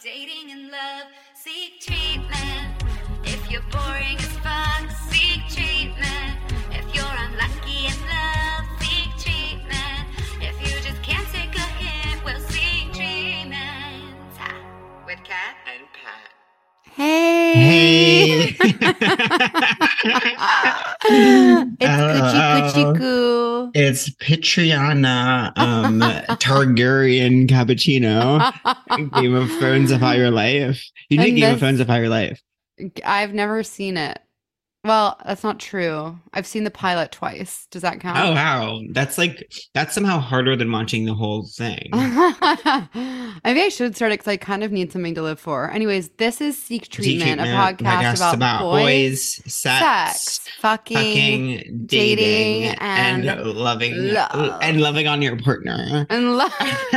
dating and love, seek treatment. If you're boring as fuck, seek treatment. If you're unlucky in love, seek treatment. If you just can't take a hint, well, seek treatment. Ha. With Cat and Pat. Hey. Hey. it's Coochie Coochie Coo. it's Petriana um, Targaryen Cappuccino. Game of Thrones of Higher Life. You did Game of Thrones of Higher Life. I've never seen it. Well, that's not true. I've seen the pilot twice. Does that count? Oh wow, that's like that's somehow harder than watching the whole thing. Maybe I should start it because I kind of need something to live for. Anyways, this is Seek Treatment, a podcast, about, boys, sex, sex, fucking, fucking, dating, dating, and, and loving love. and loving on your partner. and, lo-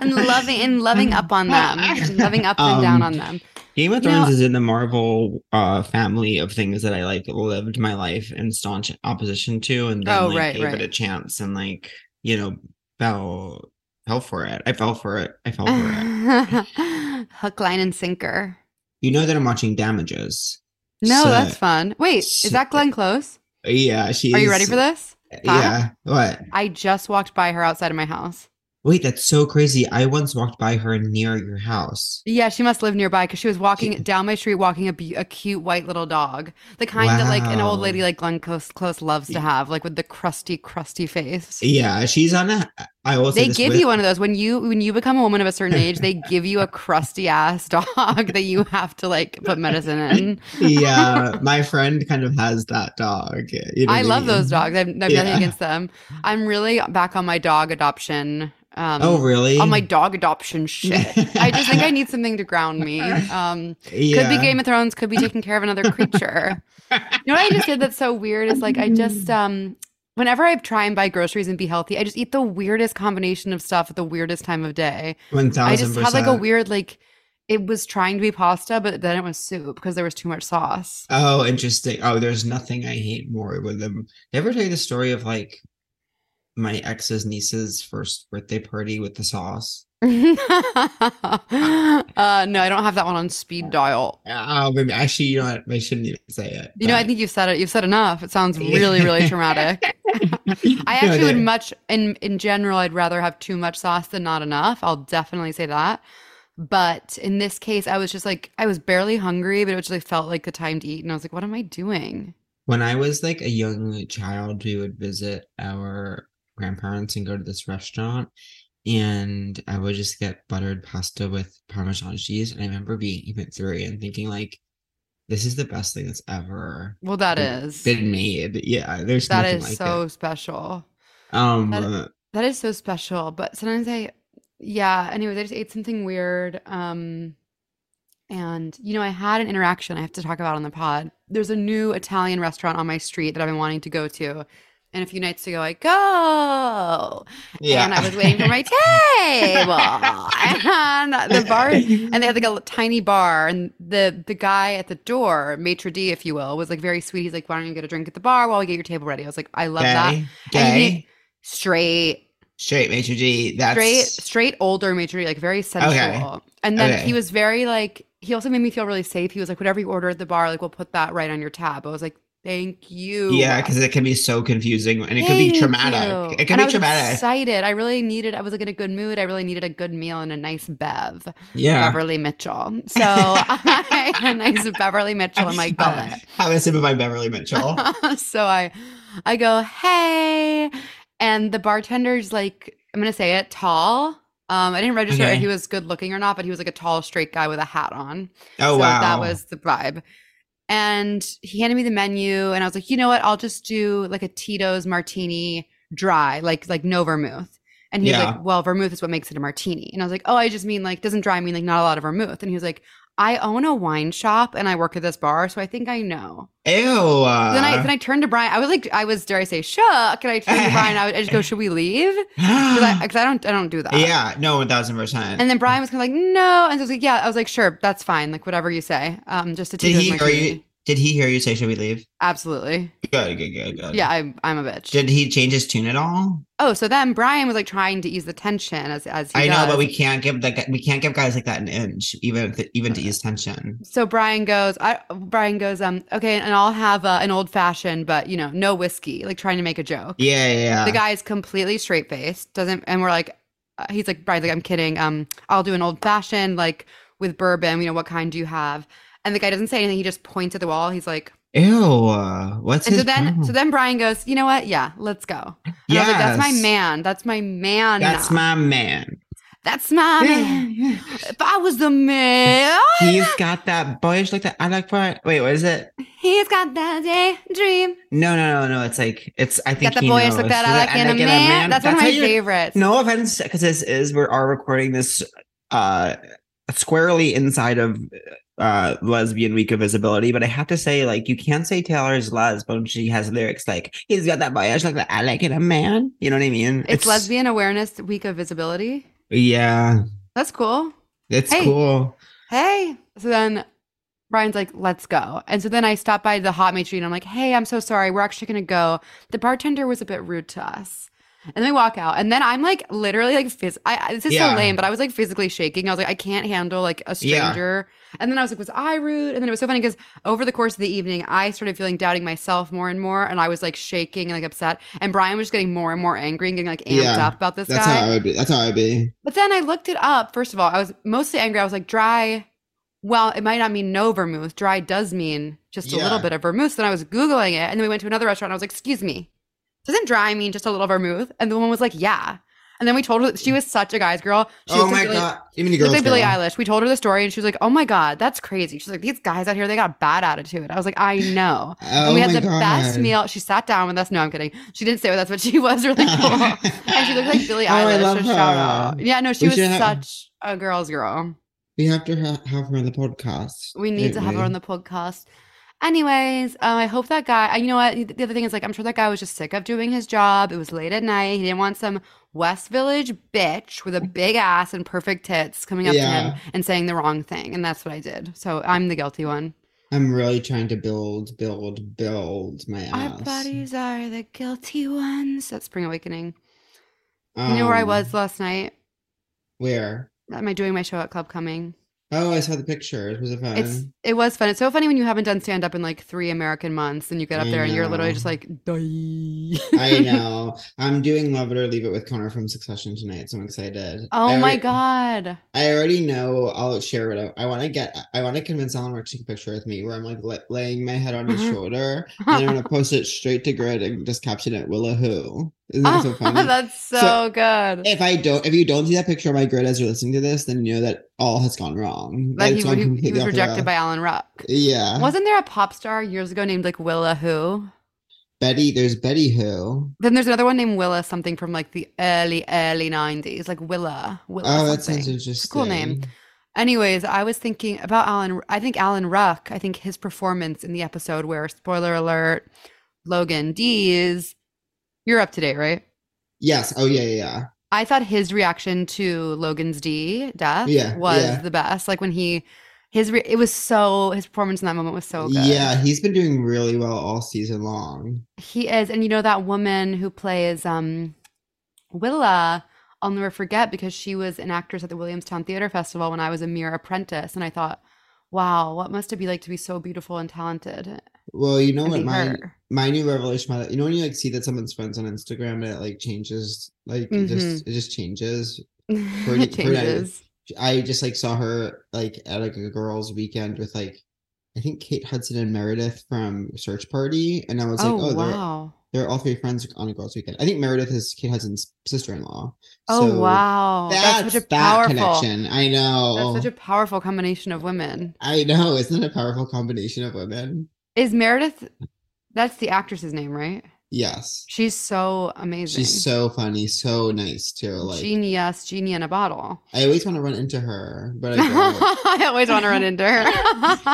and loving and loving up on them, and loving up and down Um, on them. Game of Thrones is in the Marvel uh, family of things that I like lived my life in staunch opposition to, and then Oh, like, right, gave right. it a chance and like you know fell fell for it. I fell for it. I fell for it. Hook, line, and sinker. You know that I'm watching Damages. No, So- that's fun. Wait, is that Glenn Close? Yeah, she. Are you ready for this? Yeah. What? I just walked by her outside of my house. Wait, that's so crazy. I once walked by her near your house. Yeah, she must live nearby because she was walking She- down my street, walking a, be- a cute white little dog, the kind that like an old lady like Glenn Close, Close loves to have, like with the crusty, crusty face. Yeah, she's on a. I will They give with- you one of those when you when you become a woman of a certain age. They give you a crusty ass dog that you have to like put medicine in. yeah, my friend kind of has that dog. you know I love those mean? dogs. I've, I've nothing Yeah. against them. I'm really back on my dog adoption. Um, Oh, really? on my dog adoption shit. I just think I need something to ground me. Um, Could be Game of Thrones, could be taking care of another creature. you know what I just did that's so weird is like I just um whenever I try and buy groceries and be healthy, I just eat the weirdest combination of stuff at the weirdest time of day. One I just had like a weird like it was trying to be pasta, but then it was soup because there was too much sauce. Oh, interesting. Oh, there's nothing I hate more with them. I ever tell you the story of like my ex's niece's first birthday party with the sauce? uh no, I don't have that one on speed dial. Oh, maybe actually, you know what? I shouldn't even say it. You know, I think you've said it. You've said enough. It sounds really, really traumatic. I actually would much in in general I'd rather have too much sauce than not enough. I'll definitely say that. But in this case, I was just like I was barely hungry, but it just like felt like the time to eat and I was like, what am I doing? When I was like a young child, we would visit our grandparents and go to this restaurant, and I would just get buttered pasta with Parmesan cheese. And I remember being even three and thinking like, "This is the best thing that's ever Well, that been- is been made." Yeah, there's that is like so it. special. Um, that- uh, That is so special. But sometimes I yeah, anyways, I just ate something weird. Um and you know, I had an interaction I have to talk about on the pod. There's a new Italian restaurant on my street that I've been wanting to go to. And a few nights ago I go. yeah, And I was waiting for my table. and the bar and they had like a tiny bar and the the guy at the door, maitre d if you will, was like very sweet. He's like, Why don't you get a drink at the bar while we get your table ready? I was like, I love that. gay, he- Straight straight maitre d. That's straight straight older maitre d', like very sensual Okay. and then Okay. he was very like he also made me feel really safe he was like whatever you order at the bar like we'll put that right on your tab i was like thank you Yeah, because it can be so confusing and it can be traumatic. you. It can And I be was traumatic. excited i really needed i was like in a good mood i really needed a good meal and a nice bev Yeah. beverly mitchell so i had a nice beverly mitchell in my gullet Have a sip of my Beverly Mitchell. so I I go, hey. And the bartender's like, I'm gonna say it, tall. Um, I didn't register Okay. if he was good looking or not, but he was like a tall, straight guy with a hat on. Oh so wow, that was the vibe. And he handed me the menu, and I was like, you know what? I'll just do like a Tito's martini dry, like like no vermouth. And he's Yeah. like, well, vermouth is what makes it a martini. And I was like, oh, I just mean like doesn't dry mean like not a lot of vermouth. And he was like, I own a wine shop and I work at this bar, so I think I know Ew. Then I then I turned to Brian. I was like, I was dare I say, shook. And I turned to Brian. I, would, I just go, should we leave? Because I, I don't I don't do that. yeah, no, one thousand percent. And then Brian was kind of like, no. And so I was like, yeah. I was like, sure, that's fine. Like whatever you say. Um, just a Did he martini. you? Did he hear you say, "Should we leave"? Absolutely. Good, good, good, good. Yeah, I'm I'm a bitch. Did he change his tune at all? oh, so then Brian was like trying to ease the tension as as he I know, but we can't give the we can't give guys like that an inch, even if, even to ease tension. So Brian goes, I Brian goes, um, okay, and I'll have uh, an old fashioned, but you know, no whiskey, like trying to make a joke. Yeah, yeah. yeah. The guy is completely straight faced, doesn't, and we're like, uh, he's like, Brian's like, I'm kidding. Um, I'll do an old fashioned, like with bourbon. You know, what kind do you have? And the guy doesn't say anything. He just points at the wall. He's like, Ew. uh, What's and his so then, problem? so then Brian goes, you know what? Yeah, let's go. Yeah, like, that's my man. That's my man. That's my man. That's my man. If I was the man, He's got that boyish look that. I like boy. Wait, what is it? he's got that dream. No, no, no, no. It's like it's. I think Got the he boyish knows. look that I like in a man. That's, one of my favorites. No offense, because this is we are recording this uh squarely inside of uh lesbian week of visibility, but I have to say, like, you can't say Taylor's lesb when she has lyrics like he's got that boyish like I like it, a man. You know what I mean? It's, Lesbian Awareness Week of Visibility. Yeah, That's cool. it's Hey. cool. Hey. So then Brian's like, let's go. And so then I stopped by the hot mate and I'm like, hey, I'm so sorry. We're actually going to go. The bartender was a bit rude to us. And then we walk out. And then I'm like, literally, like, phys- I, this is Yeah. so lame, but I was like physically shaking. I was like, I can't handle like a Yeah. And then I was like, was I rude? And then it was so funny because over the course of the evening, I started feeling doubting myself more and more. And I was like shaking and like upset. And Brian was just getting more and more angry and getting like amped Yeah. up about this guy. That's guy. how I would be. That's how I'd be. But then I looked it up. First of all, I was mostly angry. I was like, dry. Well, it might not mean no vermouth. Dry does mean just a little bit of vermouth. So then I was Googling it. And then we went to another restaurant. And I was like, excuse me, doesn't dry mean just a little vermouth? And the woman was like, yeah. And then we told her that she was such a guy's girl. She oh like my Billie- god! Even the girls. like Billie girl. Eilish. We told her the story and she was like, oh my God, that's crazy. She's like, these guys out here, they got a bad attitude. I was like, I know. Oh and we had my the best meal. She sat down with us. No, I'm kidding. She didn't stay with us, but she was really cool. and she looked like Billie Oh, I Eilish. love so shout out. Yeah, no, she We was have- such a girl's girl. We have to ha- have her on the podcast. We need to have her on the podcast. Anyways, um, I hope that guy. You know what? The other thing is, like, I'm sure that guy was just sick of doing his job. It was late at night. He didn't want some West Village bitch with a big ass and perfect tits coming up to him and saying the wrong thing, and that's what I did. So I'm the guilty one. I'm really trying to build, build, build my ass. Our bodies are the guilty ones. That's Spring Awakening. you know where I Um, was last night? Where? Am I doing my show at Club Cumming? Oh, I saw the pictures. Was it fun? It's it was fun. It's so funny when you haven't done stand up in like three American months, and you get up I there and you're literally just like, die. I know. I'm doing Love It or Leave It with Connor from Succession tonight, so I'm excited. oh I my already- god. I already know. I'll share it. I, I want to get. I want to convince Alan Ruck to take a picture with me where I'm like la- laying my head on his Mhm. shoulder, and I'm gonna post it straight to Grid and just caption it "Willa Who." Isn't that so Oh, funny? that's so, So, good. if I don't, if you don't see that picture of my grid as you're listening to this, then you know that all has gone wrong. That he, gone he, he was rejected by Alan Ruck. Yeah. Wasn't there a pop star years ago named like Willa Who? Betty? There's Betty Who. Then there's another one named Willa something from like the early early 90s, like Willa. Willa Oh, that something. sounds interesting. Cool name. Anyways, I was thinking about Alan. I think Alan Ruck. I think his performance in the episode where, spoiler alert, Logan D's. You're up to date, right? Yes. Oh yeah, yeah, yeah. I thought his reaction to Logan's D death Yeah, was yeah. the best. Like when he, his re- it was so his performance in that moment was so good. Yeah, he's been doing really well all season long. he is, and you know that woman who plays um Willa. I'll never forget because she was an actress at the Williamstown Theater Festival when I was a mere apprentice, and I thought, wow, what must it be like to be so beautiful and talented? Well, you know what my her. my new revelation. My, you know when you like see that someone's friends on Instagram and it like changes, like it Mm-hmm. just it just changes. Pretty- it changes. I just like saw her like at like a girls' weekend with like I think Kate Hudson and Meredith from Search Party, and I was like, Oh, oh, they're wow! they're all three friends on a girls' weekend. I think Meredith is Kate Hudson's sister-in-law. Oh So wow! That's, That's such a powerful. connection. I know. That's such a powerful combination of women. I know. Isn't it a powerful combination of women? Is Meredith? That's the actress's name, right? Yes. She's so amazing. She's so funny, so nice too. Like genius, genie in a bottle. I always want to run into her, but I don't. I always want to run into her.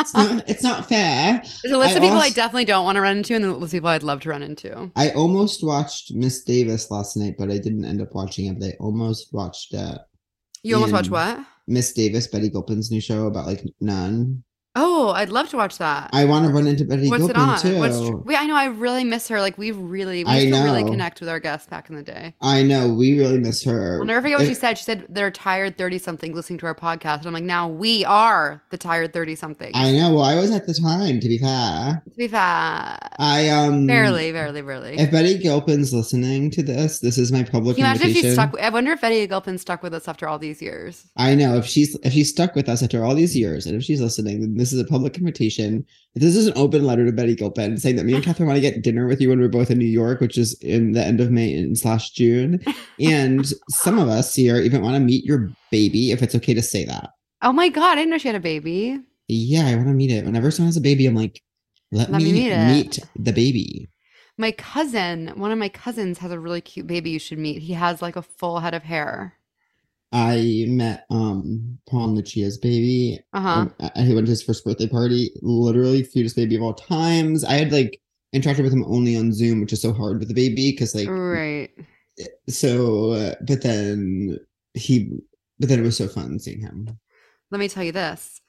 it's not. It's not fair. There's a list I of people I definitely don't want to run into, and a list of people I'd love to run into. I almost watched Miss Davis last night, but I didn't end up watching it. But I almost watched uh, You almost watched what? Miss Davis, Betty Gilpin's new show about like nun. Oh, I'd love to watch that. I want to run into Betty What's it Gilpin on? too. What's wait, I know I really miss her. Like we really we I used to really connect with our guests back in the day. I know we really miss her. I'll never forget what she said. She said they're tired thirty something listening to our podcast. And I'm like, now we are the tired thirty something. I know. Well, I was at the time. To be fair, To be fair. I um Barely, barely, barely. If Betty Gilpin's listening to this, this is my public Can you imagine if she's stuck? I wonder if Betty Gilpin stuck with us after all these years. I know if she's if she's stuck with us after all these years, and if she's listening, then this is a public invitation. This is an open letter to Betty Gilpin saying that me and Catherine want to get dinner with you when we're both in New York, which is in the end of May and slash June. And some of us here even want to meet your baby, if it's okay to say that. Oh my god, I didn't know she had a baby. Yeah, I want to meet it. Whenever someone has a baby, I'm like, let, Let me, me meet meet the baby. My cousin, one of my cousins, has a really cute baby you should meet. He has like a full head of hair. I met um Paul Lucia's baby. Uh huh. Um, I- he went to his first birthday party. Literally cutest baby of all times. I had like interacted with him only on Zoom, which is so hard with the baby because like right. so. Uh, but then he, but then it was so fun seeing him. Let me tell you this.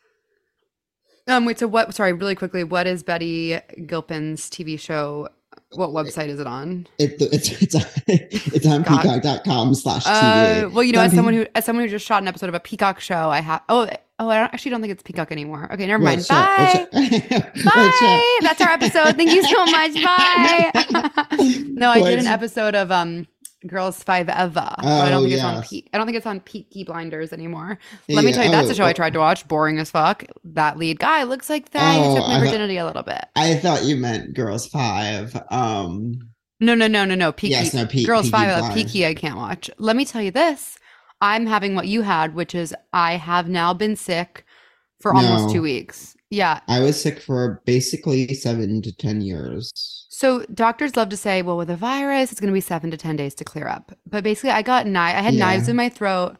Um, wait. So what? Sorry, really quickly. What is Betty Gilpin's TV show? What website is it on? It, it's it's it's on God. peacock.com slash Uh, well, you know, as someone who as someone who just shot an episode of a Peacock show, I have. Oh, oh, I don't, actually don't think it's Peacock anymore. Okay, never mind. Up? Bye. What's up? Bye. That's our episode. Thank you so much. Bye. no, I did an episode of um Girls Five Eva. but I don't Oh, think it's on yes. I don't think it's on Peaky Blinders anymore. Let me tell you, that's oh, a show I oh, tried to watch. Boring as fuck. That lead guy looks like that. Oh, he took my I thought- virginity a little bit. I thought you meant Girls Five. Um, No, no, no, no, no. Peaky. yes, no, Pe- Girls Peaky Five. Peaky. I can't watch. Let me tell you this. I'm having what you had, which is I have now been sick for almost No. two weeks. Yeah. I was sick for basically seven to ten years. So doctors love to say, well, with a virus, it's going to be seven to ten days to clear up. But basically, I got knife. I had Yeah. knives in my throat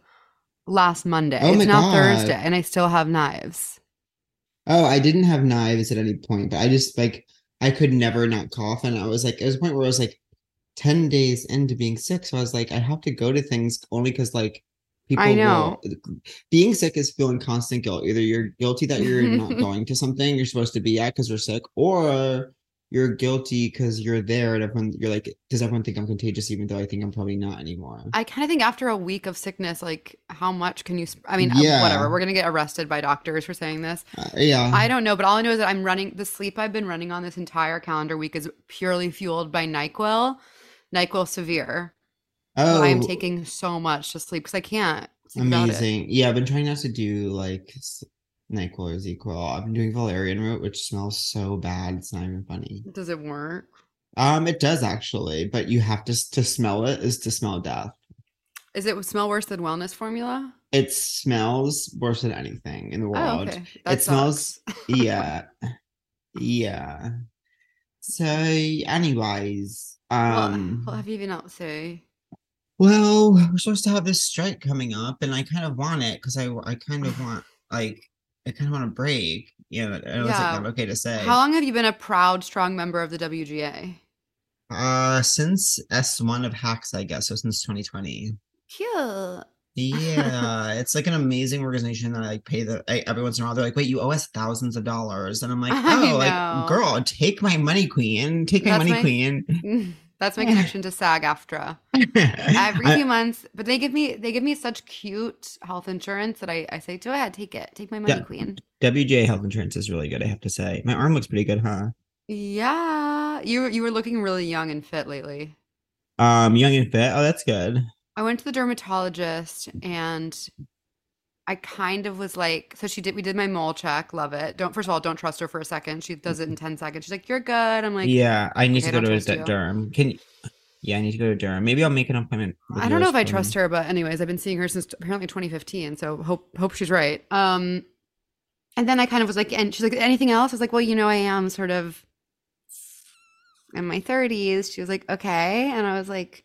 last Monday. Oh it's now God. Thursday, and I still have knives. Oh, I didn't have knives at any point, but I just like I could never not cough, and I was like, there was a point where I was like ten days into being sick, so I was like, I have to go to things only because like people. I know. Will, being sick is feeling constant guilt. Either you're guilty that you're not going to something you're supposed to be at because you're sick, or you're guilty because you're there and everyone you're like, does everyone think I'm contagious even though I think I'm probably not anymore? I kind of think after a week of sickness, like how much can you? Sp- I mean, uh, Yeah. whatever. We're gonna get arrested by doctors for saying this. Uh, yeah. I don't know, but all I know is that I'm running. The sleep I've been running on this entire calendar week is purely fueled by NyQuil, NyQuil Severe. Oh, I'm taking so much to sleep because I can't. sleep without it. Amazing. Yeah, I've been trying not to do like NyQuil or ZzzQuil. I've been doing valerian root, which smells so bad. It's not even funny. Does it work? Um, it does actually, but you have to to smell it is to smell death. Is it smell worse than wellness formula? It smells worse than anything in the Oh, world. okay. That It smells. yeah, yeah. So, anyways, um, what have you been up to? Well, we're supposed to have this strike coming up, and I kind of want it because I I kind of want like I kind of want a break. You know, I it's like not okay to say. How long have you been a proud, strong member of the WGA? Uh, since S one of Hacks, I guess. So since 2020. Cute. Yeah, it's like an amazing organization that I like pay the I, every once in a while. They're like, "Wait, you owe us thousands of dollars," and I'm like, "Oh, like girl, take my money, queen. Take my That's money, my- queen." That's my connection to SAG-AFTRA. Every I- few months, but they give me they give me such cute health insurance that I, I say, go ahead, take it, take my money, Yeah. queen. WGA health insurance is really good. I have to say, my arm looks pretty good, huh? Yeah, you you were looking really young and fit lately. Um, young and fit. Oh, that's good. I went to the dermatologist and I kind of was like, so she did, we did my mole check. Love it. Don't, first of all, don't trust her for a second. She does it in 10 seconds. She's like, you're good. I'm like, yeah, I need okay, to go to a d- derm. Can you? Yeah, I need to go to derm. Maybe I'll make an appointment. I don't know if I trust her, but anyways, I've been seeing her since apparently 2015. So hope, hope she's right. Um, and then I kind of was like, and she's like, anything else? I was like, well, you know, I am sort of in my 30s. She was like, okay. And I was like,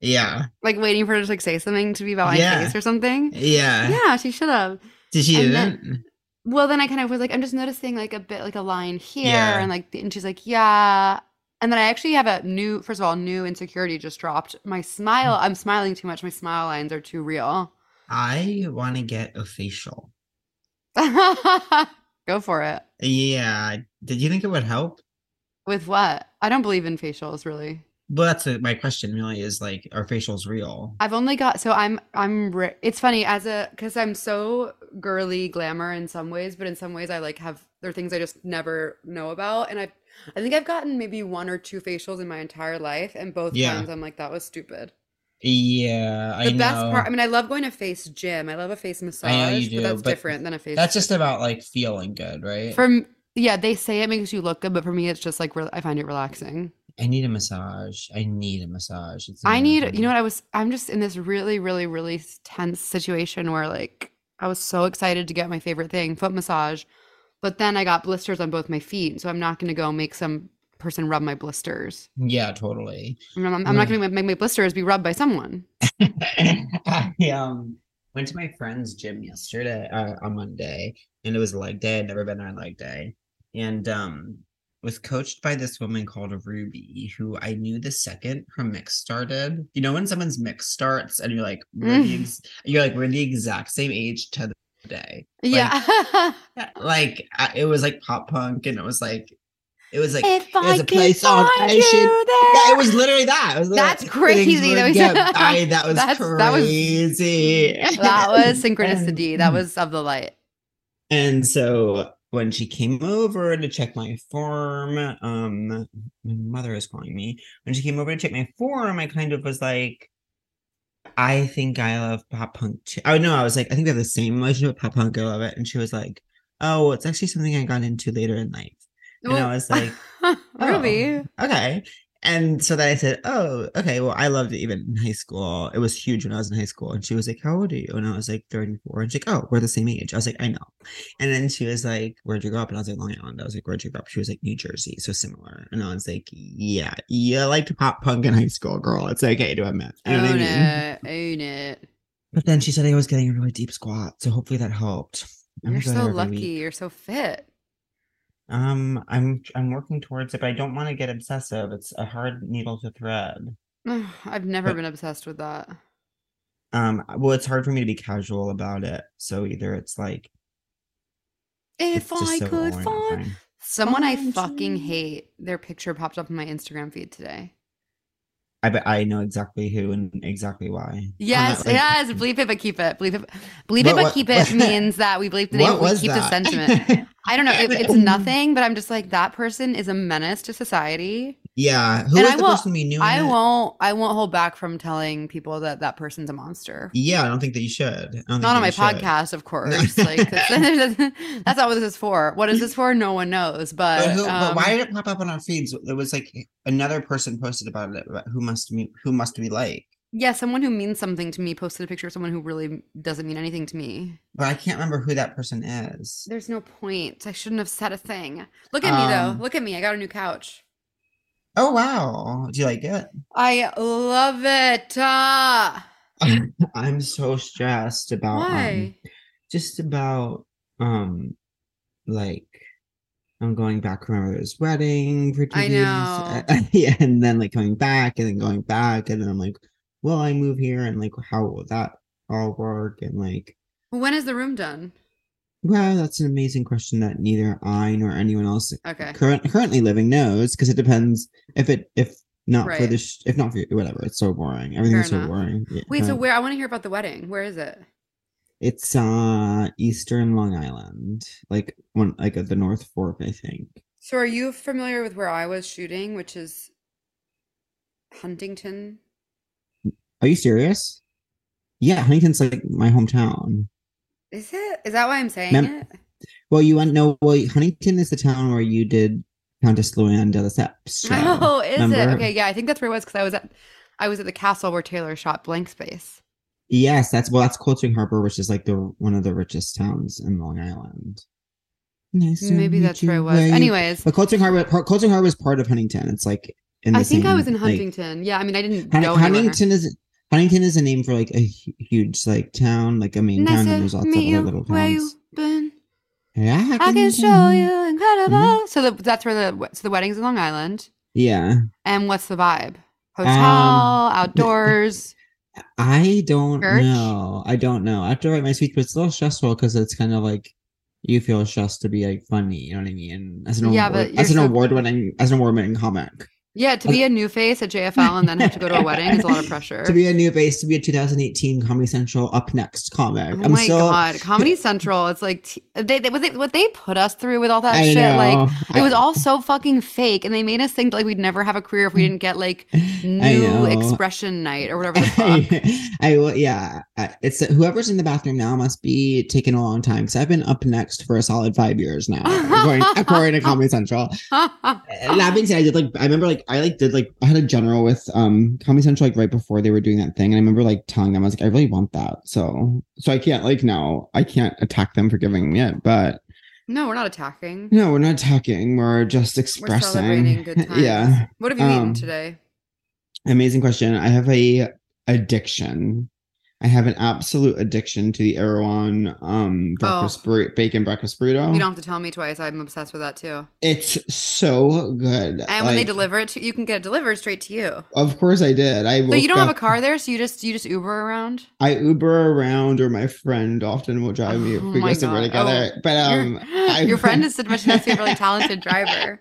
Yeah, like waiting for her to like say something to be about my Yeah. face or something. yeah. Yeah, she should have. Did she then- Well, then I kind of was like, I'm just noticing like a bit like a line here, Yeah. and like, and she's like, yeah. And then I actually have a new, first of all, new insecurity just dropped. My smile, I'm smiling too much. My smile lines are too real. I want to get a facial. Go for it. Yeah. Did you think it would help? With what? I don't believe in facials really. Well, that's a, my question. Really, is like, are facials real? I've only got so I'm I'm it's funny as a because I'm so girly glamour in some ways, but in some ways I like have there are things I just never know about, and I I think I've gotten maybe one or two facials in my entire life, and both Yeah. times I'm like that was stupid. Yeah, I The best know. part, I mean, I love going to face gym. I love a face massage, I know you but do, that's but different than a face. That's just about like feeling good, right? from yeah. They say it makes you look good, but for me, it's just like re- I find it relaxing. I need a massage. I need a massage. It's I need, you know what? I was, I'm just in this really, really, really tense situation where like I was so excited to get my favorite thing, foot massage, but then I got blisters on both my feet. So I'm not going to go make some person rub my blisters. Yeah, totally. I'm, I'm, I'm not going to make my blisters be rubbed by someone. I um went to my friend's gym yesterday uh, on Monday, and it was leg day. I'd never been there on leg day, and um was coached by this woman called Ruby, who I knew the second her mix started. You know when someone's mix starts, and you're like, we're the mm. ex- you're like, we're the exact same age to the day. Like, yeah. like it was like pop punk, and it was like. It was like if there's I a place on you there. yeah, it was literally that. It was That's like, crazy. That was- I, that was That's- that was- crazy. that was synchronicity. That was of the light. And so when she came over to check my form, um, my mother is calling me. When she came over to check my form, I kind of was like, I think I love pop punk too. Oh no, I was like, I think we have the same relationship with pop punk. I love it. And she was like, Oh, it's actually something I got into later in life. And I was like, Ruby. Oh, okay. And so then I said, Oh, okay. Well, I loved it even in high school. It was huge when I was in high school. And she was like, How old are you? And I was like, 34. And she's like, Oh, we're the same age. I was like, I know. And then she was like, Where'd you grow up? And I was like, Long Island. I was like, Where'd you grow up? She was like, New Jersey. So similar. And I was like, Yeah, you liked pop punk in high school, girl. It's okay to admit. You know what I Own mean? it. Own it. But then she said I was getting a really deep squat. So hopefully that helped. I'm You're so lucky. week. You're so fit. Um, I'm I'm working towards it, but I don't want to get obsessive. It's a hard needle to thread. I've never But- been obsessed with that. Um, well, it's hard for me to be casual about it. So either it's like If it's I so could find someone I fucking hate, their picture popped up on my Instagram feed today. I bet I know exactly who and exactly why. Yes, like- yes. Believe it, but keep it. Believe it. Believe it, but what- keep it means that we believe the name. We keep the sentiment. I don't know. It, it's nothing, but I'm just like that person is a menace to society. Yeah, who And was I the person we knew? I won't. I won't hold back from telling people that that person's a monster. Yeah, I don't think that you should. Not on my should. podcast, of course. Like that's, that's not what this is for. What is this for? No one knows. But, But, who, but um, why did it pop up on our feeds? There was like another person posted about it. About who must me? Who must we like? Yeah, someone who means something to me posted a picture of someone who really doesn't mean anything to me. But I can't remember who that person is. There's no point. I shouldn't have said a thing. Look at me Um, though. Look at me. I got a new couch. Oh wow, do you like it? I love it. Ah, I'm so stressed about um, just about um like I'm going back from my mother's wedding for two I days. yeah, and then like coming back and then going back and then I'm like, well, I move here and like how will that all work? And like, when is the room done? Well, that's an amazing question that neither I nor anyone else Okay. current currently living knows because it depends if it if not for Right. the sh- if not for whatever. It's so boring. Everything's so boring. Yeah, Wait, so where I want to hear about the wedding. Where is it? It's uh Eastern Long Island, like one like at the North Fork, I think. So are you familiar with where I was shooting, which is Huntington? Are you serious? Yeah, Huntington's like my hometown. Is it? Is that why I'm saying Mem- it? Well, you want no? Well, Huntington is the town where you did Countess Luann de Lesseps. Oh, is it? Okay, yeah, I think that's where it was because I was at I was at the castle where Taylor shot Blank Space. Yes, that's well, that's Cold Spring Harbor, which is like the one of the richest towns in Long Island. Nice Maybe that's where I was. Anyways, but Cold Spring Harbor, Cold Spring Harbor is part of Huntington. It's like in the I think I was in like- Huntington. yeah, I mean, I didn't Hun-. Huntington is Huntington is a name for like a huge like town, like a main town, and there's lots of other little towns. you been. Yeah, I can show you incredible. Mm-hmm. So the, that's where the so the wedding's in Long Island. Yeah, And what's the vibe? Hotel, Um, outdoors. I don't Church? know. I don't know. I have to write my speech, but it's a little stressful because it's kind of like you feel stressed to be like funny. You know what I mean? As an Yeah, award, but as an so- award winning as an award winning comic. Yeah, to be a new face at JFL and then have to go to a wedding is a lot of pressure. To be a new face, to be a 2018 Comedy Central up next comic. Oh I'm my still, god, Comedy Central! It's like t- they, they what they what they put us through with all that I shit. know. Like it was all so fucking fake, and they made us think like we'd never have a career if we didn't get like new expression night or whatever the fuck. I will, yeah. It's whoever's in the bathroom now must be taking a long time because I've been up next for a solid five years now, according, according to Comedy Central. That being said, I did like I remember like I like did like I had a general with um Comedy Central like right before they were doing that thing, and I remember like telling them I was like I really want that, so so I can't like no I can't attack them for giving me it, but no, we're not attacking. no, we're not attacking, we're just We're expressing. celebrating good times. yeah, What have you eaten Um, today? amazing question. I have a addiction. I have an absolute addiction to the Erewhon um breakfast burri- bacon breakfast burrito. Oh. You don't have to tell me twice. I'm obsessed with that too. It's so good. And when they deliver it, to, you can get it delivered straight to you. of course I did. I So you don't have a car there, so you just you just Uber around. I Uber around, or my friend often will drive me. Oh We go somewhere together. But um, your, your friend is much a really talented driver.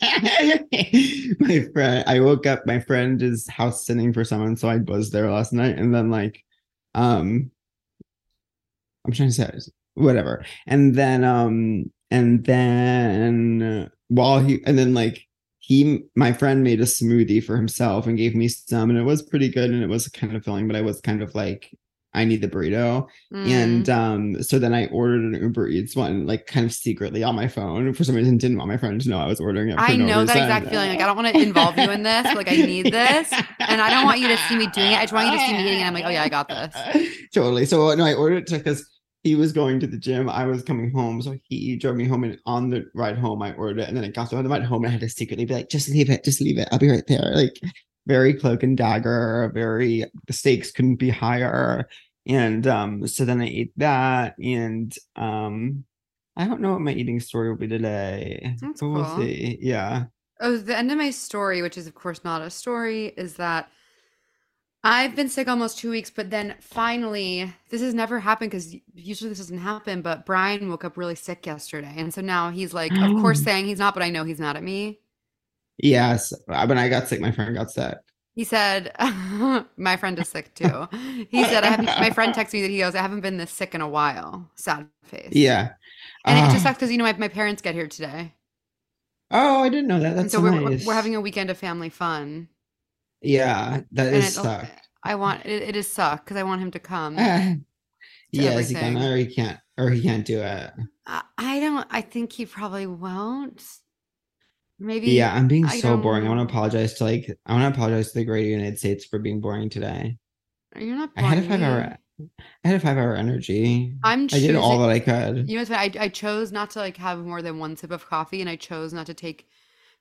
my friend, I woke up. My friend is house sitting for someone, so I was there last night, and then like, um, I'm trying to say whatever, and then um, and then while he, and then like he, my friend made a smoothie for himself and gave me some, and it was pretty good, and it was kind of filling, but I was kind of like. I need the burrito. Mm. And um, so then I ordered an Uber Eats one, like kind of secretly on my phone. For some reason, didn't want my friend to know I was ordering it. I no know that exact feeling. Like I don't want to involve you in this. Like I need this, and I don't want you to see me doing it. I just want you to see me eating it. And I'm like, oh yeah, I got this. totally. So no, I ordered it because he was going to the gym. I was coming home, so he drove me home. And on the ride home, I ordered it, and then I got on the ride home, and I had to secretly be like, "Just leave it, just leave it. I'll be right there." Like very cloak and dagger. Very the stakes couldn't be higher. And um, so then I ate that, and um, I don't know what my eating story will be today. That's but we'll cool. see. Yeah. Oh, the end of my story, which is of course not a story, is that I've been sick almost two weeks, but then finally, this has never happened because usually this doesn't happen. But Brian woke up really sick yesterday, and so now he's like, of course, Oh. saying he's not, but I know he's mad at me. Yes. uh, When I got sick, my friend got sick. He said, "My friend is sick too." He said, "I haven't." My friend texted me that he goes, "I haven't been this sick in a while." Sad face. Yeah. and it just Ah. sucks because you know my, my parents get here today, Oh, I didn't know that. and That's so we're we're- we're having a weekend of family fun. Yeah, that And is suck. I want it, it is suck because I want him to come. Ah. yes, he can, everything. or he can't, or he can't do it. I, I don't. I think he probably won't. Maybe. Yeah, I'm being I so boring. I want to apologize to like, I want to apologize to the greater United States for being boring today. You're not. I had a five hour. I had a five hour energy. I'm. I did all that I could. You know what's funny? I I chose not to like have more than one sip of coffee, and I chose not to take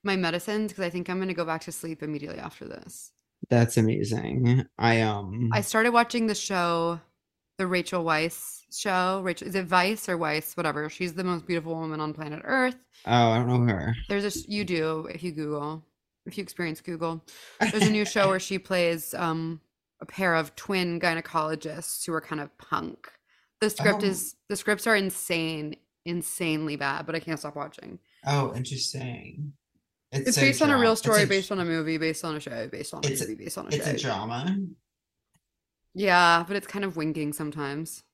my medicines because I think I'm gonna go back to sleep immediately after this. That's amazing. I um, I started watching the show, the Rachel Weisz show. Rachel is it Vice or Weiss? Whatever. She's the most beautiful woman on planet Earth. oh, I don't know her. There's a you do if you Google, if you experience Google. There's a new show where she plays um a pair of twin gynecologists who are kind of punk. The script Oh. is the scripts are insane, insanely bad, but I can't stop watching. Oh, interesting. It's a based on a real story, a- based on a movie, based on a show, based on a It's a- movie, based on a It's show. It's a drama. Yeah, but it's kind of winking sometimes.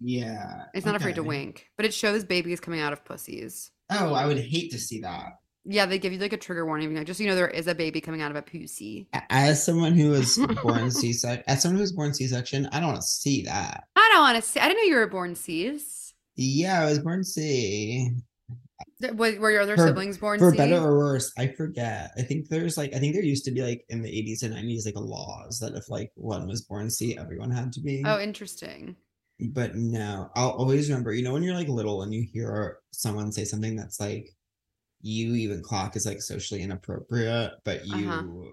Yeah. It's not afraid to okay. wink, but it shows babies coming out of pussies. Oh, I would hate to see that. Yeah, they give you like a trigger warning, like, just so you know, there is a baby coming out of a pussy. As someone who was born C-section, as someone who was born C-section, I don't want to see that. I don't want to see. I didn't know you were born C's. Yeah, I was born C. Were, were your other For- siblings born For C? better or worse, I forget. I think there's like I think there used to be like in the 80s and 90s like laws that if like one was born C, everyone had to be. Oh, interesting. but no, I'll always remember. You know when you're like little and you hear someone say something that's like you even clock is like socially inappropriate, but you Uh-huh.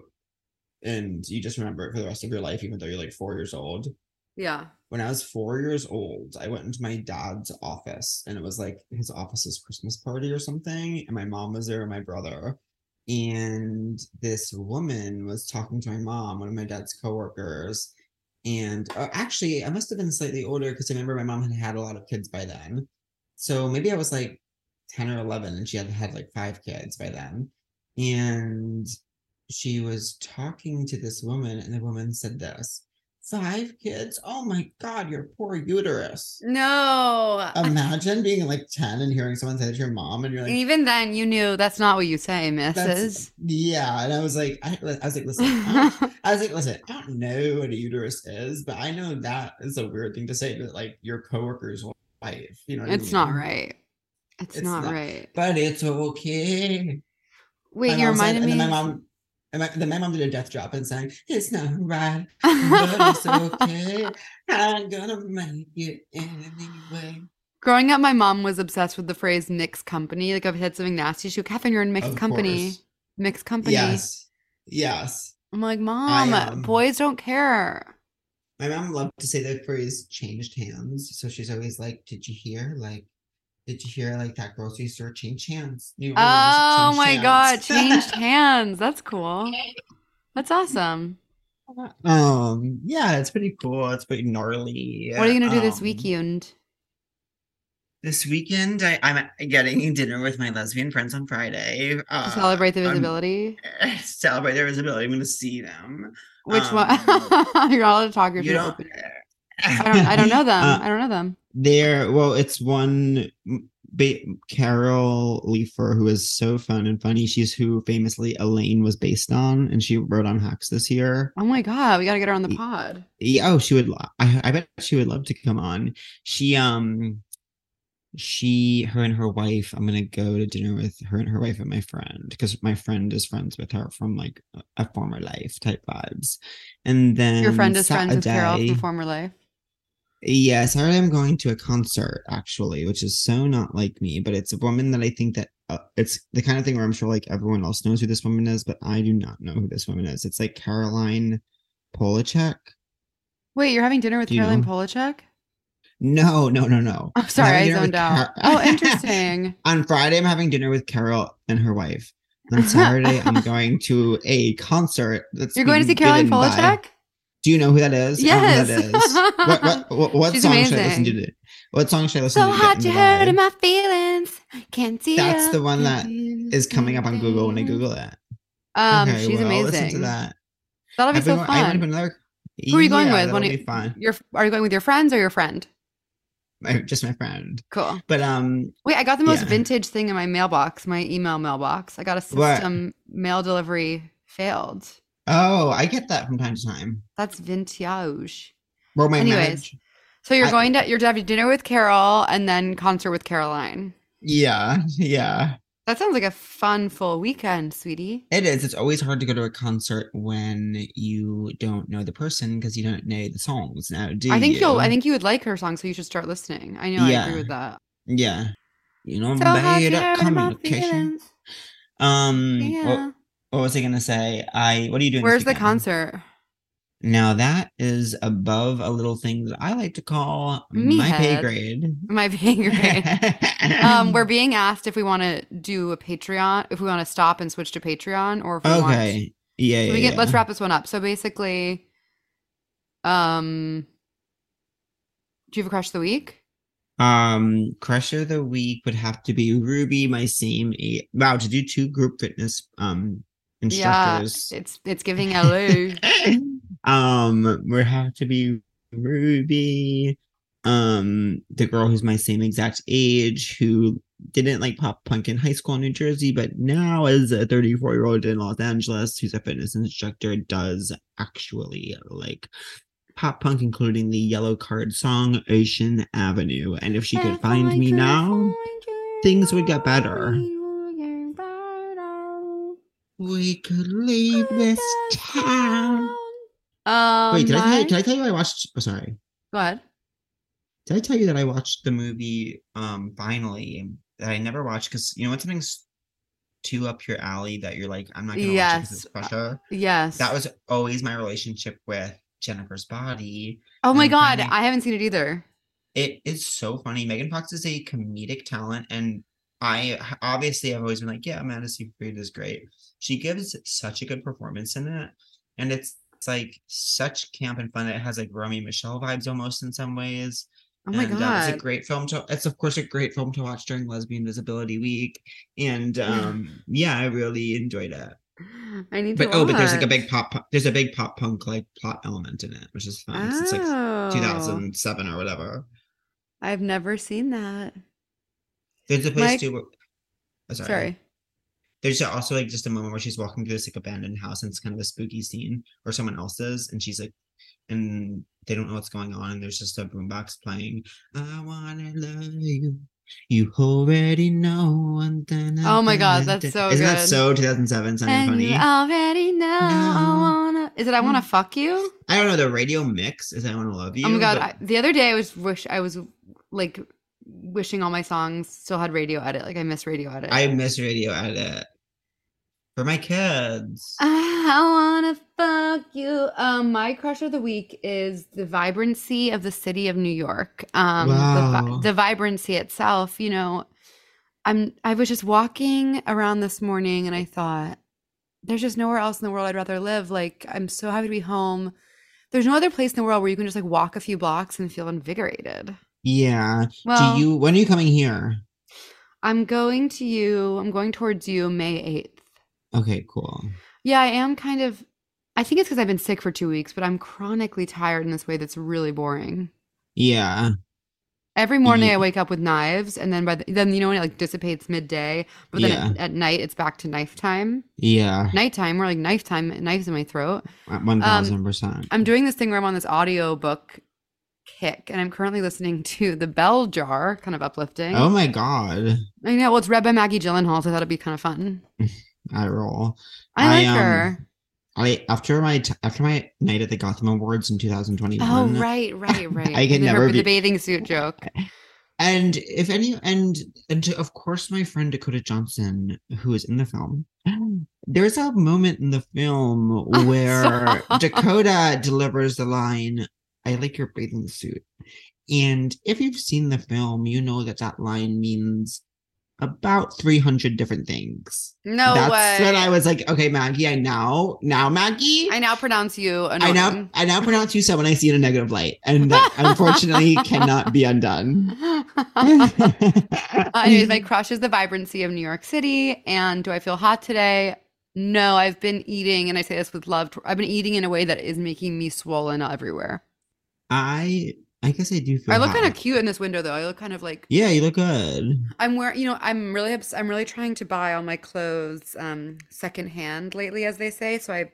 and you just remember it for the rest of your life, even though you're like four years old. Yeah. when I was four years old, I went into my dad's office and it was like his office's Christmas party or something. And my mom was there and my brother. And this woman was talking to my mom, one of my dad's coworkers. And uh, actually, I must have been slightly older because I remember my mom had had a lot of kids by then. So maybe I was like 10 or 11 and she had had like five kids by then. And she was talking to this woman, and the woman said this five kids. Oh my God, your poor uterus. No. Imagine being like 10 and hearing someone say to your mom, and you're like, Even then, you knew that's not what you say, missus. yeah. And I was like, I, I was like, listen, I, I was like, listen, I don't know what a uterus is, but I know that is a weird thing to say to like your coworker's wife. You know, what I it's not right. It's, It's not, not. right. But it's okay. Wait, My you're reminding reminded and me. then my mom, and my, then my mom did a death drop and sang, "It's not right, but it's okay. I'm gonna make it anyway." Growing up, my mom was obsessed with the phrase mixed company. Like, if I had something nasty, she would, Catherine, you're in mixed Of company. course. Mixed company. Yes, yes. I'm like, Mom, um, boys don't care. My mom loved to say the phrase "changed hands," so she's always like, "Did you hear? Like, did you hear? Like that grocery store changed hands." New owners Oh my God, changed hands. That's cool. That's awesome. um, yeah, it's pretty cool. It's pretty gnarly. What are you going to do this Um, weekend? This weekend, I, I'm getting dinner with my lesbian friends on Friday. To Uh, celebrate the visibility? celebrate their visibility. I'm going to see them. Which um, one? You're all to talk You you're don't. open. I don't, I don't know them. Uh, I don't know them. There, well, it's one ba- Carol Leifer who is so fun and funny. She's who famously Elaine was based on, and she wrote on Hacks this year. Oh my God, we got to get her on the pod. Yeah, oh, she would. lo- I, I bet she would love to come on. She, um, she, her, and her wife. I'm gonna go to dinner with her and her wife and my friend because my friend is friends with her from like a- a former life type vibes. And then Your friend is friends with Carol from former life. Yeah, Saturday I'm going to a concert actually, which is so not like me, but it's a woman that I think that uh, it's the kind of thing where I'm sure like everyone else knows who this woman is, but I do not know who this woman is. It's like Caroline Polachek. Wait, you're having dinner with Do you Caroline know? Polachek? No, no, no, no. Oh, I'm sorry, I zoned out. Car- Oh, interesting. On Friday, I'm having dinner with Carol and her wife. On Saturday, I'm going to a concert. That's You're going to see Caroline given by- Polachek? Do you know who that is? I don't know who that Yes. is. what what what, what song should I listen to? What song should I listen So to? So hot you vibe? in my feelings. I can't see That's the one that is coming up on Google when I. Google it. Um, Okay, she's well, amazing. Listen to that. That'll be so been- I went to fun. another- Who are you going Yeah, with? that'll One be fun. Your are you going with your friends or your friend? My, just my friend. Cool. But um, Wait, I got the most Yeah. vintage thing in my mailbox, my email mailbox. I got a What? system mail delivery failed. Oh, I get that from time to time. That's vintage. Or my Anyways. marriage. So you're I- going to you're having dinner with Carol and then concert with Caroline. Yeah, yeah. That sounds like a fun full weekend, sweetie. It is. It's always hard to go to a concert when you don't know the person because you don't know the songs. Now, do I think you? you'll I think you would like her song, so you should start listening. I know I Yeah. agree with that. Yeah. You know, So bad hurt communication. Um, Yeah. what, what was I gonna say? I. What are you doing? Where's the concert? Now that is above a little thing that I like to call Me my pay grade. My pay grade. um, we're being asked if we want to do a Patreon, if we want to stop and switch to Patreon, or if we want. okay. Yeah, So yeah, we get, yeah. let's wrap this one up. So basically, um, do you have a crush of the week? Um, crush of the week would have to be Ruby, my same. A- wow, to do two group fitness um instructors. Yeah, it's it's giving LA. um, would have to be Ruby. Um, the girl who's my same exact age, who didn't like pop punk in high school in New Jersey, but now as a 34 year old in Los Angeles, who's a fitness instructor, does actually like pop punk, including the Yellowcard song Ocean Avenue. And if she could find me now, things would get better. We could leave this town. Um, Wait, did I, tell you, did I tell you I watched? Oh, sorry. Go ahead. Did I tell you that I watched the movie um finally that I never watched because you know when something's too up your alley that you're like I'm not gonna watch it Yes. because it's Prussia. Yes. That was always my relationship with Jennifer's Body. Oh my and god, finally- I haven't seen it either. It is so funny. Megan Fox is a comedic talent, and I obviously I've always been like, yeah, Amanda Seyfried is great. She gives such a good performance in it, and it's it's like such camp and fun. It has like Romy Michelle vibes almost in some ways. Oh my and, uh, it's a great film to. It's of course a great film to watch during Lesbian Visibility Week, and um, yeah, I really enjoyed it. I need to But oh, but there's like a big pop. There's a big pop punk like plot element in it, which is fun. 'cause It's like Oh. 2007 or whatever. I've never seen that. There's a place Mike- too. Where, oh, sorry. Sorry. There's also like just a moment where she's walking through this like abandoned house and it's kind of a spooky scene or someone else's and she's like and they don't know what's going on and there's just a boombox playing I wanna love you you already know and then Oh my God, that's so Isn't that so 2007 sounding And funny? you already know I wanna. Is it I wanna mm. fuck you? I don't know the radio mix is I wanna love you oh my god! but- I, the other day I was wish I was like wishing all my songs still had radio edit. Like I miss radio edit. I miss radio edit for my kids. I wanna fuck you. Um, my crush of the week is the vibrancy of the city of New York. Um, the, the vibrancy itself. You know, I'm. I was just walking around this morning, and I thought, there's just nowhere else in the world I'd rather live. Like, I'm so happy to be home. There's no other place in the world where you can just like walk a few blocks and feel invigorated. Yeah. Well, Do you when are you coming here? I'm going to you. I'm going towards you May 8th. Okay, cool. Yeah, I am kind of. I think it's because I've been sick for two weeks, but I'm chronically tired in this way that's really boring. Yeah. Every morning Ye- I wake up with knives, and then by the, then you know when it like dissipates midday, but then Yeah. at, at night it's back to knife time. Yeah. Nighttime, we're like knife time, knives in my throat. One thousand percent. Um, I'm doing this thing where I'm on this audio book kick, and I'm currently listening to The Bell Jar, kind of uplifting. Oh my god. I know. Well, it's read by Maggie Gyllenhaal, so I thought it'd be kind of fun. I roll. I I, like um, her. I after my t- after my night at the Gotham Awards in 2021. Oh, right, right, right. I can never the bathing suit joke. And if any and and to, of course my friend Dakota Johnson, who is in the film, there's a moment in the film where Dakota delivers the line, "I like your bathing suit," and if you've seen the film, you know that that line means about 300 different things. No That's way. when I was like, okay, Maggie, I now now Maggie. I now pronounce you I now I now pronounce you someone I see in a negative light, and that unfortunately cannot be undone. Uh, anyways, my crush is the vibrancy of New York City. And do I feel hot today? No, I've been eating, and I say this with love. I've been eating in a way that is making me swollen everywhere. I I guess I do feel. I look kind of cute in this window, though. I look kind of like Yeah, you look good. I'm wearing. You know, I'm really, obs- I'm really trying to buy all my clothes um secondhand lately, as they say. So I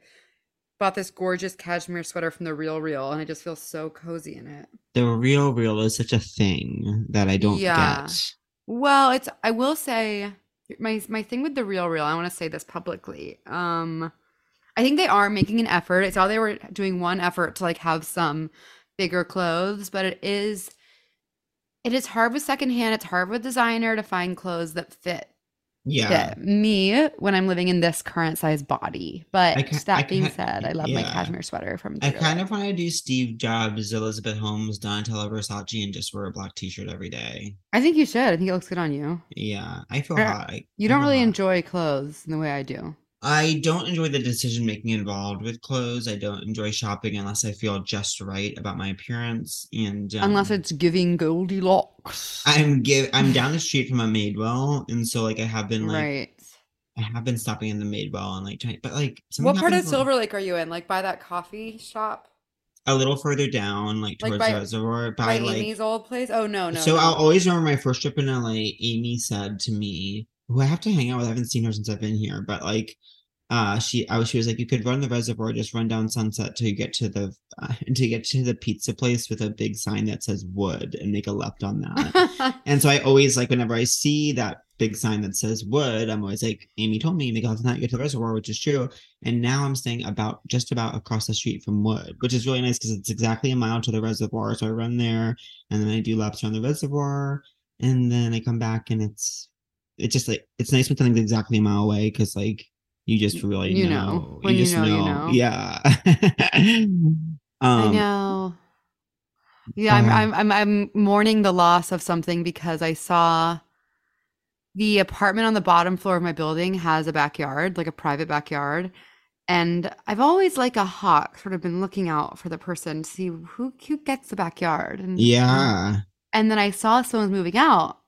bought this gorgeous cashmere sweater from the Real Real, and I just feel so cozy in it. The real, real is such a thing that I don't Yeah. get. Well, it's I will say my my thing with the real real, I want to say this publicly. Um I think they are making an effort. I saw they were doing one effort to like have some bigger clothes, but it is it is hard with secondhand, it's hard with designer to find clothes that fit Yeah, fit me when I'm living in this current size body. But I that I being said, I love my cashmere sweater from I kind of want to do Steve Jobs, Elizabeth Holmes, Donatella Versace, and just wear a black T-shirt every day. I think you should. I think it looks good on you. Yeah, I feel Er, hot. I- You don't really hot. enjoy clothes in the way I do. I don't enjoy the decision making involved with clothes. I don't enjoy shopping unless I feel just right about my appearance. And um, Unless it's giving Goldilocks. I'm give I'm down the street from a Madewell, and so like I have been like right. I have been stopping in the Madewell and like trying, but like What part of Silver Lake are you in? Like by that coffee shop? a little further down, like Like towards by- reservoir, By, by, like Amy's old place? Oh no, no. so no. I'll always remember my first trip in LA. Amy said to me, who I have to hang out with. I haven't seen her since I've been here, but like, uh, she I was she was like, you could run the reservoir, just run down Sunset till you get to the uh, to get to the pizza place with a big sign that says wood and make a left on that. and so I always like whenever I see that big sign that says wood, I'm always like, Amy told me make a left on that, you get to the reservoir, which is true. And now I'm staying about just about across the street from Wood, which is really nice because it's exactly a mile to the reservoir. So I run there and then I do laps around the reservoir and then I come back and it's it's just like it's nice when something's exactly a mile away because like you just really You know. know. When you just know, you know. Yeah. um I know. Yeah, I'm, uh, I'm I'm I'm mourning the loss of something because I saw the apartment on the bottom floor of my building has a backyard, like a private backyard. And I've always like a hawk sort of been looking out for the person to see who who gets the backyard. And Yeah. And then I saw someone's moving out.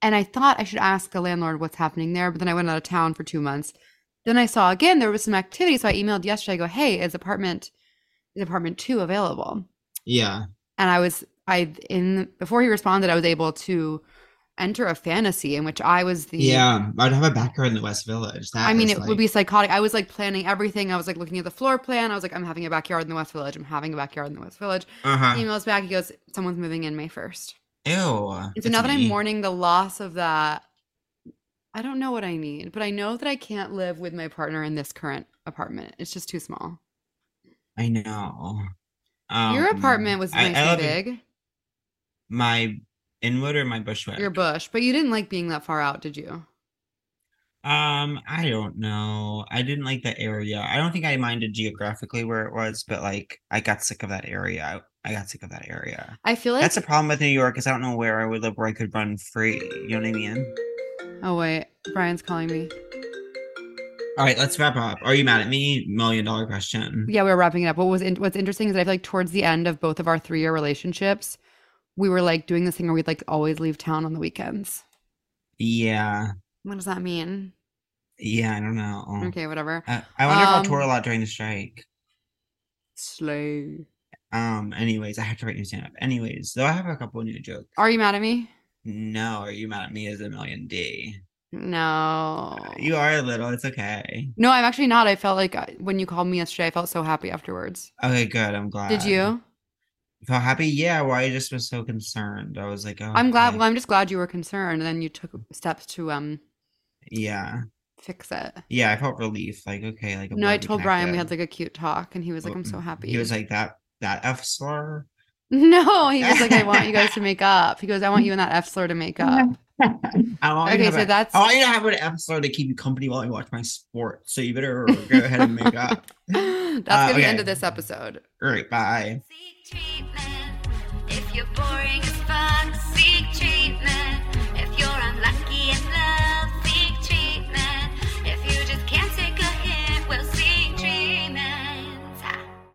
And I thought I should ask the landlord what's happening there. But then I went out of town for two months. Then I saw again there was some activity. So I emailed yesterday. I go, hey, is apartment is apartment two available? Yeah. And I was I in before he responded, I was able to enter a fantasy in which I was the Yeah. I'd have a backyard in the West Village. That I mean, it like- would be psychotic. I was like planning everything. I was like looking at the floor plan. I was like, I'm having a backyard in the West Village. I'm having a backyard in the West Village. Uh-huh. He emails back. He goes, Someone's moving in May 1st. Ew. And so now that I'm mourning the loss of that, I don't know what I need, but I know that I can't live with my partner in this current apartment. It's just too small. I know. Your Um, apartment was I- nice I and love it. big. My Inwood or my Bushwick? Your bush, but you didn't like being that far out, did you? Um, I don't know. I didn't like that area. I don't think I minded geographically where it was, but like I got sick of that area. I, got sick of that area. I feel like. That's a problem with New York is I don't know where I would live where I could run free. You know what I mean? oh, wait. Brian's calling me. All right, let's wrap up. Are you mad at me? Million dollar question. Yeah, we were wrapping it up. What was in, what's interesting is that I feel like towards the end of both of our three year relationships, we were like doing this thing where we'd like always leave town on the weekends. Yeah. What does that mean? Yeah, I don't know. Okay, whatever. I, I wonder if I'll tour a Um, lot during the strike. Slay. Um, anyways, I have to write new stand up. Anyways, though I have a couple new jokes. Are you mad at me? No, are you mad at me as a million D? No. You are a little, it's okay. No, I'm actually not. I felt like when you called me yesterday, I felt so happy afterwards. Okay, good. I'm glad. Did you? You felt happy? Yeah, well, I just was so concerned. I was like, oh I'm glad. okay. Well, I'm just glad you were concerned, and then you took steps to um Yeah. fix it. Yeah, I felt relief. Like, okay, like I'm No, I told Brian we had like a cute talk, and he was like, "I'm so happy." He was like that that F slur. "No," he was like, "I want you guys to make up." He goes, "I want you and that F slur to make up." I want Okay, so a- that's I want you to have an F slur to keep you company while I watch my sport. So you better go ahead and make up. that's Uh, gonna be the end of this episode. All right, bye.